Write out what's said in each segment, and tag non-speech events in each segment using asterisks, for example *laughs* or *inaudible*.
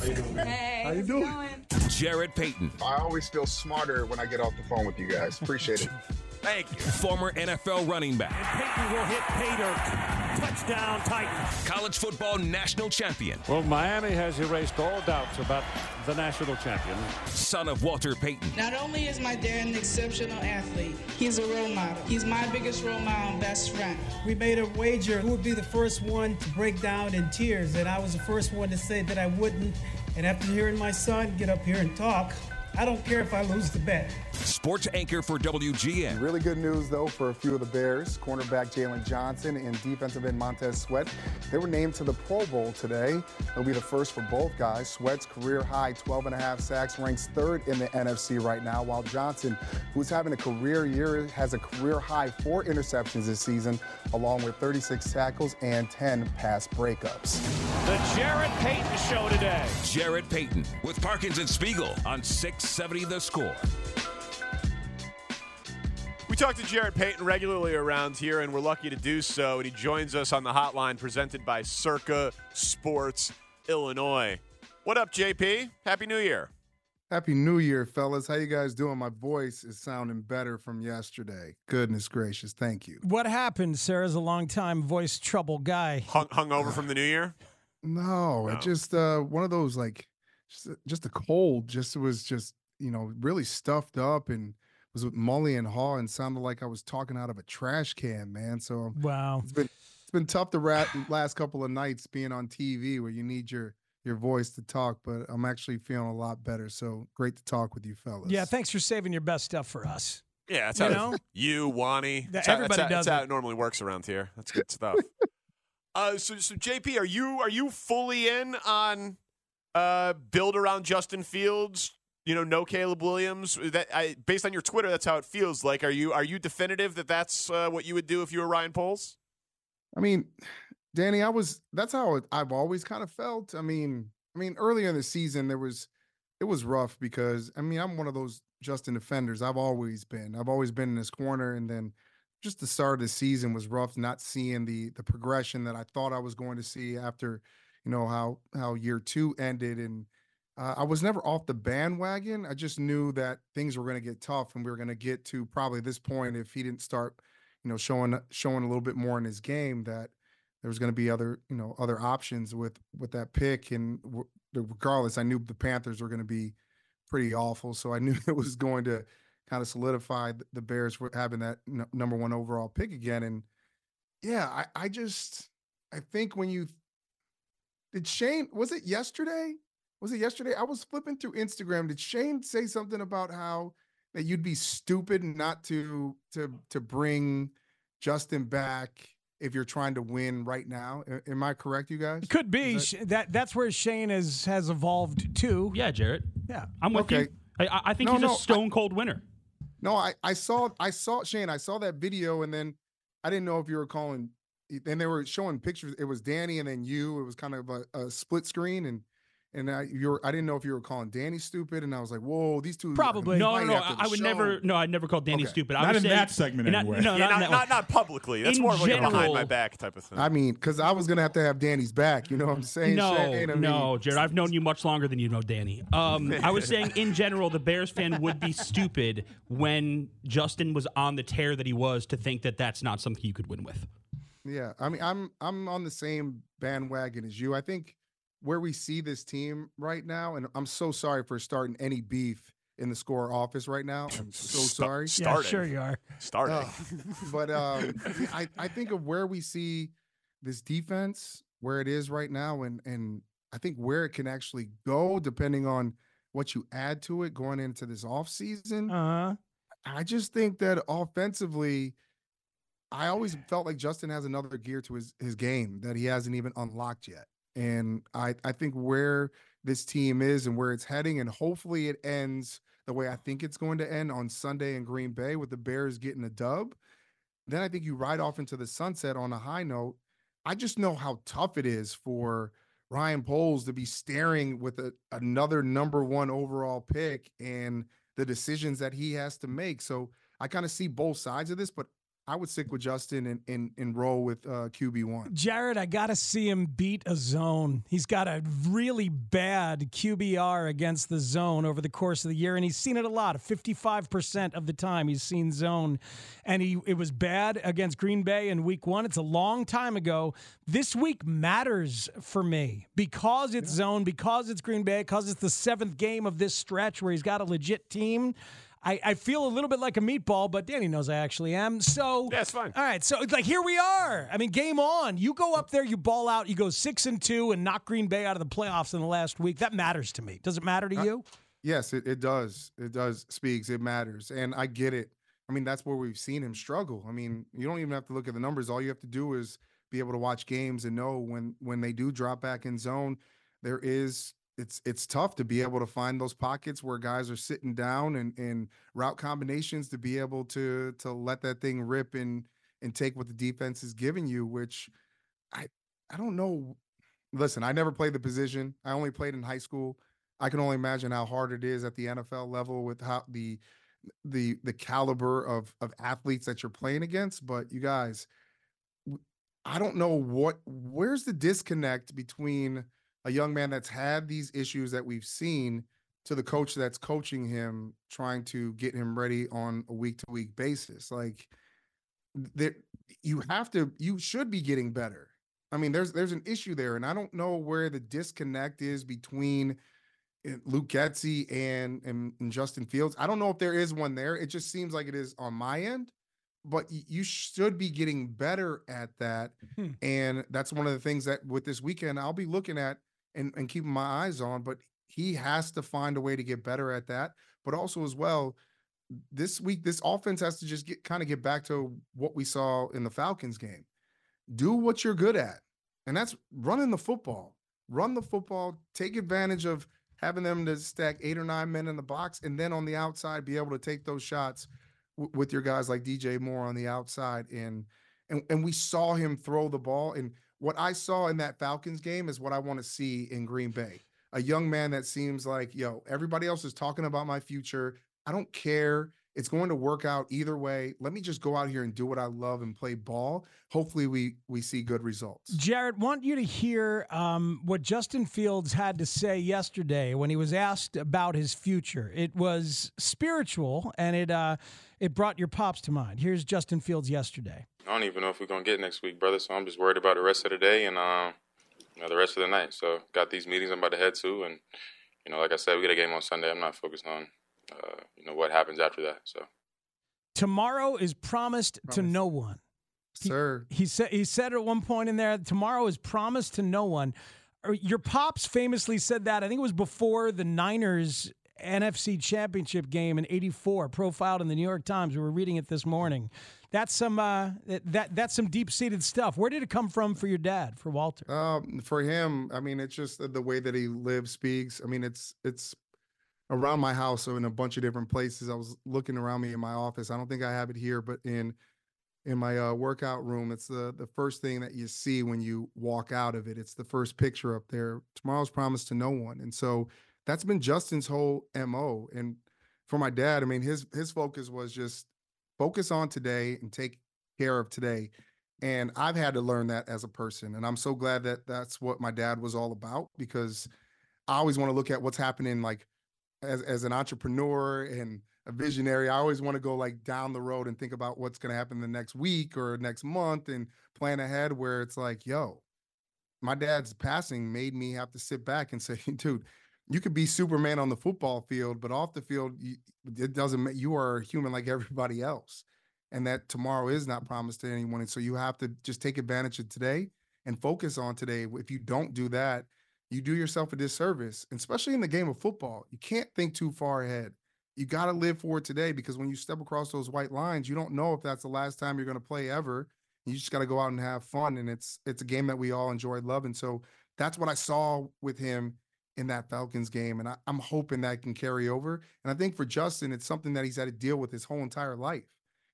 Hey, How you doing? going? Jarrett Payton, I always feel smarter when I get off the phone with you guys. Appreciate it. *laughs* thank you. Former NFL running back, Payton will hit Pater. Touchdown, Titans. college football national champion, Well, Miami has erased all doubts about the national champion. son of Walter Payton, Not only is my dad an exceptional athlete, he's a role model. He's my biggest role model and best friend. We made a wager who would be the first one to break down in tears, and I was the first one to say that I wouldn't. And after hearing my son get up here and talk, I don't care if I lose the bet. sports anchor for WGN. Really good news, though, for a few of the Bears. Cornerback Jaylon Johnson and defensive end Montez Sweat. They were named to the Pro Bowl today. It'll be the first for both guys. Sweat's career high 12 and a half sacks ranks third in the NFC right now, while Johnson, who's having a career year, has a career high four interceptions this season, along with 36 tackles and 10 pass breakups. The Jarrett Payton Show today. Jarrett Payton with Parkins and Spiegel on 670 The Score. We talk to Jarrett Payton regularly around here, and we're lucky to do so. And he joins us on the hotline presented by Circa Sports Illinois. What up, JP? Happy New Year. Happy New Year, fellas. How you guys doing? My voice is sounding better from yesterday. Goodness gracious. Thank you. What happened? Sarah's a long time voice trouble guy. Hung, hung over from the New Year? No, No. it just uh one of those like just a- just a cold. Just was just you know really stuffed up and was with Mully and Haugh and sounded like I was talking out of a trash can, man. So Wow. it's been it's been tough the rat *sighs* last couple of nights being on TV where you need your your voice to talk, but I'm actually feeling a lot better. So great to talk with you fellas. Yeah, thanks for saving your best stuff for us. Yeah, that's You how know? *laughs* you, Wani. That That's how, everybody that's how, does that's how it. it normally works around here. That's good stuff. *laughs* uh, so, so JP, are you are you fully in on uh, build around Justin Fields? You know, no Caleb Williams. That I, based on your Twitter, that's how it feels. Like, are you are you definitive that that's uh, what you would do if you were Ryan Poles? I mean, Danny, I was that's how I've always kind of felt. I mean, I mean, earlier in the season there was it was rough because I mean, I'm one of those Justin defenders. I've always been. I've always been in his corner and then just the start of the season was rough not seeing the the progression that I thought I was going to see after, you know, how how year 2 ended and uh, I was never off the bandwagon. I just knew that things were going to get tough and we were going to get to probably this point if he didn't start, you know, showing showing a little bit more in his game that there was going to be other you know other options with with that pick and w- regardless i knew the panthers were going to be pretty awful so i *laughs* knew it was going to kind of solidify the bears for having that n- number one overall pick again and yeah i i just i think when you did shane was it yesterday was it yesterday i was flipping through instagram did shane say something about how that you'd be stupid not to to to bring justin back if you're trying to win right now. Am I correct, you guys? Could be Is Sh- that. That's where Shane has has evolved to. Yeah, Jarrett. Yeah. I'm with Okay. you. I- I, I think No, he's no, a I- stone cold winner. No, I, I saw I saw Shane. I saw that video, and then I didn't know if you were calling. And they were showing pictures. It was Danny and then you. It was kind of a, a split screen, and and I you're I didn't know if you were calling Danny stupid, and I was like, whoa, these two Probably. No, no, no. I, I would never. No, I'd never call Danny Okay. stupid. I Not was in saying, that segment not, anyway. No, Yeah, not, not, not not publicly. That's In more of like a behind my back type of thing. I mean, because I was gonna have to have Danny's back. You know what I'm saying? No, Shane? I mean, no, Jarrett. I've known you much longer than you know Danny. Um, I was saying, in general, the Bears fan would be stupid when Justin was on the tear that he was to think that that's not something you could win with. Yeah, I mean, I'm I'm on the same bandwagon as you. I think where we see this team right now, and I'm so sorry for starting any beef in the score office right now. I'm *laughs* so Sta- sorry. Yeah, sure you are. Starting. Ugh. but um, I I think of where we see this defense where it is right now, and and I think where it can actually go depending on what you add to it going into this offseason. Uh huh. I just think that offensively, I always felt like Justin has another gear to his his game that he hasn't even unlocked yet. And I, I think where this team is and where it's heading, and hopefully it ends the way I think it's going to end on Sunday in Green Bay with the Bears getting a dub. Then I think you ride off into the sunset on a high note. I just know how tough it is for Ryan Poles to be staring with a, another number one overall pick and the decisions that he has to make. So I kind of see both sides of this, but I would stick with Justin and and, and roll with uh, QB one. Jarrett, I got to see him beat a zone. He's got a really bad QBR against the zone over the course of the year, and he's seen it a lot. Fifty five percent of the time, he's seen zone, and he it was bad against Green Bay in Week One. It's a long time ago. This week matters for me because it's zone, because it's Green Bay, because it's the seventh game of this stretch where he's got a legit team. I, I feel a little bit like a meatball, but Danny knows I actually am. So that's fine. All right, so it's like here we are. I mean, game on. You go up there, you ball out, you go six and two, and knock Green Bay out of the playoffs in the last week. That matters to me. Does it matter to Uh, you? Yes, it, it does. It does. Speaks. It matters, and I get it. I mean, that's where we've seen him struggle. I mean, you don't even have to look at the numbers. All you have to do is be able to watch games and know when when they do drop back in zone, there is it's it's tough to be able to find those pockets where guys are sitting down and and route combinations to be able to to let that thing rip and and take what the defense is giving you, which I I don't know. Listen, I never played the position. I only played in high school. I can only imagine how hard it is at the NFL level with how the the the caliber of of athletes that you're playing against. But you guys, i don't know what where's the disconnect between a young man that's had these issues that we've seen to the coach that's coaching him, trying to get him ready on a week to week basis. Like there you have to you should be getting better. I mean, there's there's an issue there, and I don't know where the disconnect is between uh, Luke Getsy and, and and Justin Fields. I don't know if there is one there. It just seems like it is on my end, but you should be getting better at that. Hmm. And that's one of the things that with this weekend I'll be looking at and, and keeping my eyes on. But he has to find a way to get better at that. But also as well, this week this offense has to just get kind of get back to what we saw in the Falcons game. Do what you're good at, and that's running the football. Run the football. Take advantage of having them to stack eight or nine men in the box, and then on the outside be able to take those shots w- with your guys like DJ Moore on the outside. And and and we saw him throw the ball. And what I saw in that Falcons game is what I want to see in Green Bay. A young man that seems like, yo, everybody else is talking about my future. I don't care. It's going to work out either way. Let me just go out here and do what I love and play ball. Hopefully, we we see good results. Jarrett, want you to hear um, what Justin Fields had to say yesterday when he was asked about his future. It was spiritual, and it uh, it brought your pops to mind. Here's Justin Fields yesterday. I don't even know if we're gonna get next week, brother. So I'm just worried about the rest of the day and um, you know, the rest of the night. So got these meetings I'm about to head to, and you know, like I said, we got a game on Sunday. I'm not focused on uh, you know what happens after that. So Tomorrow is promised, to no one. Sir, He said he said at one point in there, tomorrow is promised to no one. Your pops famously said that. I think it was before the Niners NFC Championship game in '84, profiled in the New York Times. We were reading it this morning. That's some uh, that that's some deep seated stuff. Where did it come from for your dad, for Walter? Um, for him, I mean, it's just the- the way that he lives, speaks. I mean, it's it's around my house, or in a bunch of different places. I was looking around me in my office. I don't think I have it here, but in in my uh, workout room, it's the the first thing that you see when you walk out of it. It's the first picture up there. Tomorrow's promised to no one, and so that's been Justin's whole mo. And for my dad, I mean, his his focus was just focus on today and take care of today. And I've had to learn that as a person. And I'm so glad that that's what my dad was all about because I always want to look at what's happening like as, as an entrepreneur and a visionary. I always want to go like down the road and think about what's going to happen the next week or next month and plan ahead where it's like, yo, my dad's passing made me have to sit back and *laughs* say, dude, you could be Superman on the football field, but off the field, you, it doesn't. You are human like *laughs* everybody else, and that tomorrow is not promised to anyone. And so you have to just take advantage of today and focus on today. If you don't do that, you do yourself a disservice, especially in the game of football. You can't think too far ahead. You got to live for today because when you step across those white lines, you don't know if that's the last time you're going to play ever. You just got to go out and have fun, and it's it's a game that we all enjoy loving. So that's what I saw with him in that Falcons game. And I, I'm hoping that can carry over. And I think for Justin, it's something that he's had to deal with his whole entire life.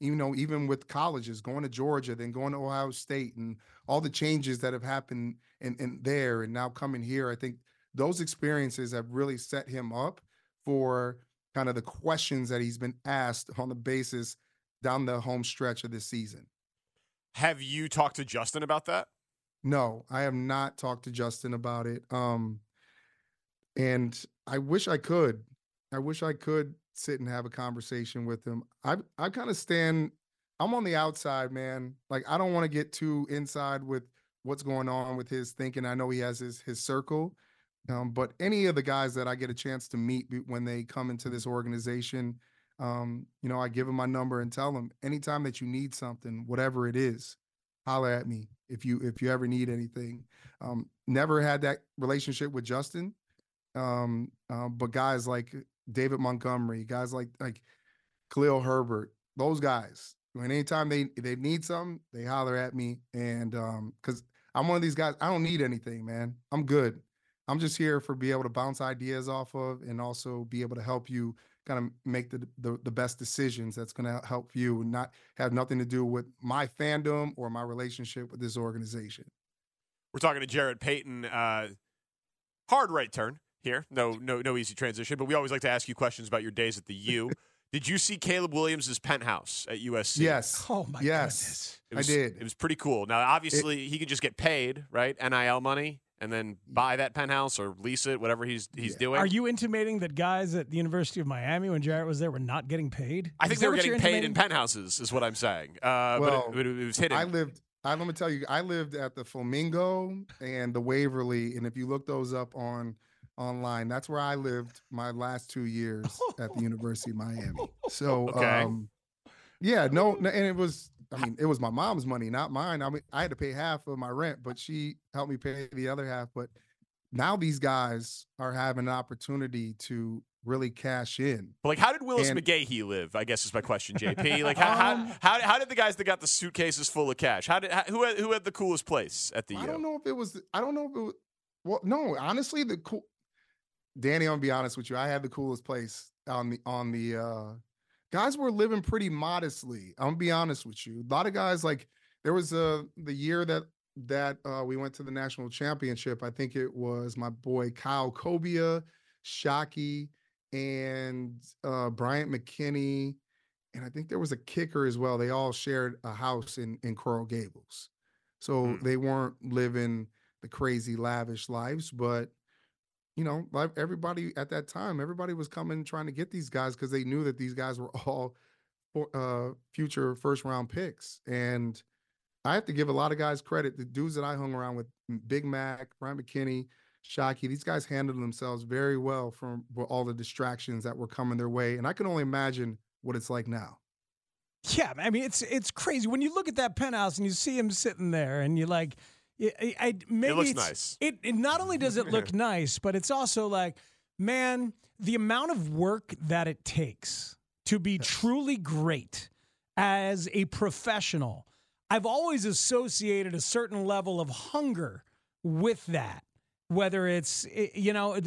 You know, even with colleges, going to Georgia, then going to Ohio State, and all the changes that have happened in, in there, and now coming here, I think those experiences have really set him up for kind of the questions that he's been asked on the basis down the home stretch of this season. Have you talked to Justin about that? No, I have not talked to Justin about it. Um, and I wish I could. I wish I could sit and have a conversation with him. I I kind of stand. I'm on the outside, man. Like I don't want to get too inside with what's going on with his thinking. I know he has his his circle, um, but any of the guys that I get a chance to meet when they come into this organization, um, you know, I give them my number and tell them anytime that you need something, whatever it is, holler at me if you if you ever need anything. Um, never had that relationship with Justin, um, uh, but guys like David Montgomery, guys like like Khalil Herbert, those guys. When anytime they they need something, they holler at me, and um, because I'm one of these guys, I don't need anything, man. I'm good. I'm just here for be able to bounce ideas off of, and also be able to help you kind of make the the, the best decisions that's going to help you, not have nothing to do with my fandom or my relationship with this organization. We're talking to Jarrett Payton. Uh, hard right turn here. No, no, no easy transition. But we always like to ask you questions about your days at the U. *laughs* Did you see Caleb Williams' penthouse at USC? Yes. Oh my yes, goodness. was, I did. It was pretty cool. Now, obviously, it, he could just get paid, right? NIL money, and then buy that penthouse or lease it, whatever he's he's Yeah. doing. Are you intimating that guys at the University of Miami, when Jarrett was there, were not getting paid? I think they were getting paid in penthouses, is what I'm saying. Uh, Well, but it, it was hidden. I lived. I let me tell you, I lived at the Flamingo and the Waverly, and if you look those up on online, that's where I lived my last two years at the University of Miami. *laughs* So, Okay. um, yeah, no, no, and it was. I mean, it was my mom's money, not mine. I mean, I had to pay half of my rent, but she helped me pay the other half. But now these guys are having an opportunity to really cash in. But like, how did Willis And- McGahee live? I guess is my question, JP. Like, how, how, Um, how, how did the guys that got the suitcases full of cash? How did how, who had, who had the coolest place at the I don't know if it was. I don't know if it was. Well, no, honestly, the cool. Danny, I'm gonna be honest with you. I had the coolest place on the on the. uh Guys were living pretty modestly. I'm gonna be honest with you. A lot of guys like there was a the year that that uh we went to the national championship. I think it was my boy Kyle Cobia, Shockey, and uh Bryant McKinnie, and I think there was a kicker as well. They all shared a house in in Coral Gables. So Hmm. they weren't living the crazy lavish lives, but you know, everybody at that time, everybody was coming trying to get these guys because they knew that these guys were *laughs* all for, uh, future first round picks. And I have to give a lot of guys credit. The dudes that I hung around with, Big Mac, Brian McKinnie, Shockey, these guys handled themselves very well from all the distractions that were coming their way. And I can only imagine what it's like now. Yeah, I mean it's it's crazy when you look at that penthouse and you see him sitting there, and you're like, I, I, maybe looks nice. It, it not only does it look *laughs* nice, but it's also like, man, the amount of work that it takes to be truly great as a professional. I've always associated a certain level of hunger with that. Whether it's you know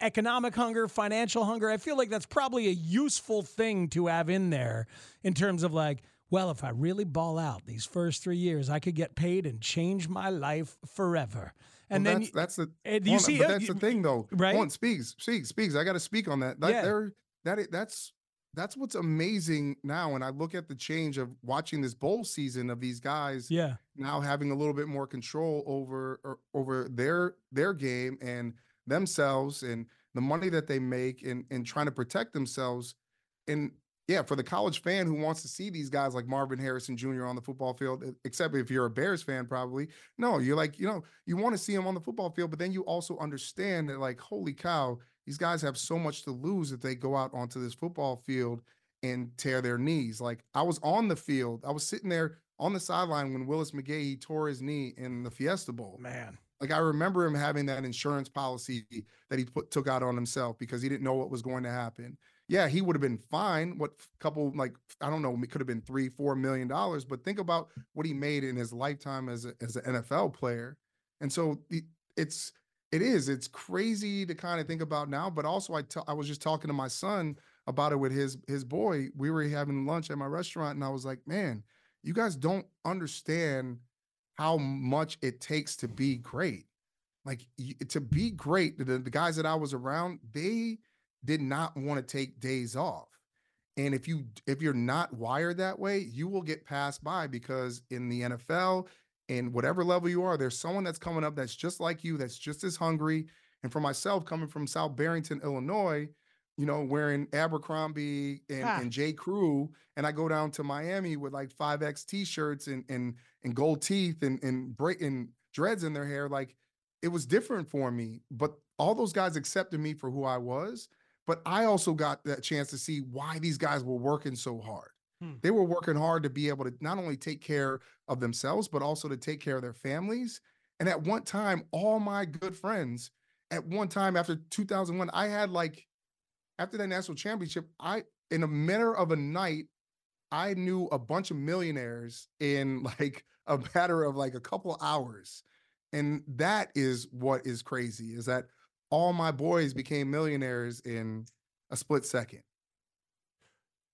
economic hunger, financial hunger, I feel like that's probably a useful thing to have in there in terms of like, well, if I really ball out these first three years, I could get paid and change my life forever. And Well, then that's, that's the you on, see, but that's you- the thing though. right? Hold on, speaks, speaks, speaks. I got to speak on that. That Yeah. there, that that's that's what's amazing now. And I look at the change of watching this bowl season of these guys yeah, now having a little bit more control over or, over their their game and themselves and the money that they make and and trying to protect themselves and yeah for the college fan who wants to see these guys like Marvin Harrison Jr. on the football field except if you're a Bears fan probably no you're like you know you want to see him on the football field but then you also understand that like holy cow these guys have so much to lose if they go out onto this football field and tear their knees. Like I was on the field, I was sitting there on the sideline when Willis McGahee tore his knee in the Fiesta Bowl. man. Like I remember him having that insurance policy that he put took out on himself because he didn't know what was going to happen. Yeah, he would have been fine. What couple like I don't know, it could have been three, four million dollars. But think about what he made in his lifetime as a, as an NFL player. And so it's it is it's crazy to kind of think about now. But also, I I was just talking to my son about it with his his boy. We were having lunch at my restaurant, and I was like, man, you guys don't understand how much it takes to be great. Like to be great, the, the guys that I was around, they did not want to take days off. And if you if you're not wired that way, you will get passed by because in the NFL and whatever level you are, there's someone that's coming up that's just like you, that's just as hungry. And for myself, coming from South Barrington, Illinois, you know, wearing Abercrombie and, ah. and J. Crew, and I go down to Miami with like 5X t-shirts and and and gold teeth and and break and dreads in their hair. Like it was different for me. But all those guys accepted me for who I was. But I also got that chance to see why these guys were working so hard. Hmm. They were working hard to be able to not only take care of themselves, but also to take care of their families. And at one time, all my good friends, at one time after 2001, I had like, after that national championship, I, in a matter of a night, I knew a bunch of millionaires in *laughs* like a matter of like a couple hours. And that is what is crazy is that all my boys became millionaires in a split second.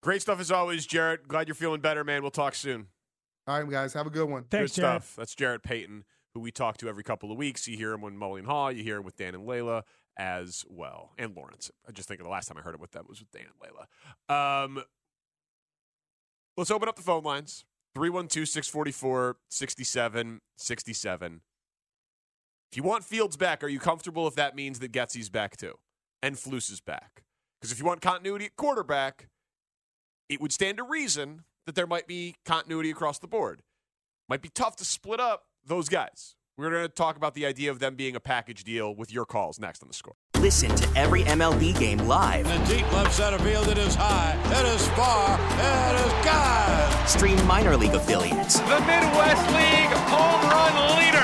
Great stuff as always, Jarrett. Glad you're feeling better, man. We'll talk soon. All right, guys. Have a good one. Thanks, good stuff. That's Jarrett Payton, who we talk to every couple of weeks. You hear him with Mully and Haugh. You hear him with Dan and Leila as well, and Laurence. I just think the last time I heard it with them was with Dan and Leila. Um, let's open up the phone lines 312 644 6767. If you want Fields back, are you comfortable if that means that Getsy's back too and Flus is back? Because if you want continuity at quarterback, it would stand to reason that there might be continuity across the board. Might be tough to split up those guys. We're going to talk about the idea of them being a package deal with your calls next on the score. Listen to every MLB game live. In the deep left center field, it is high, it is far, it is God. Stream minor league affiliates. The Midwest League home run leader.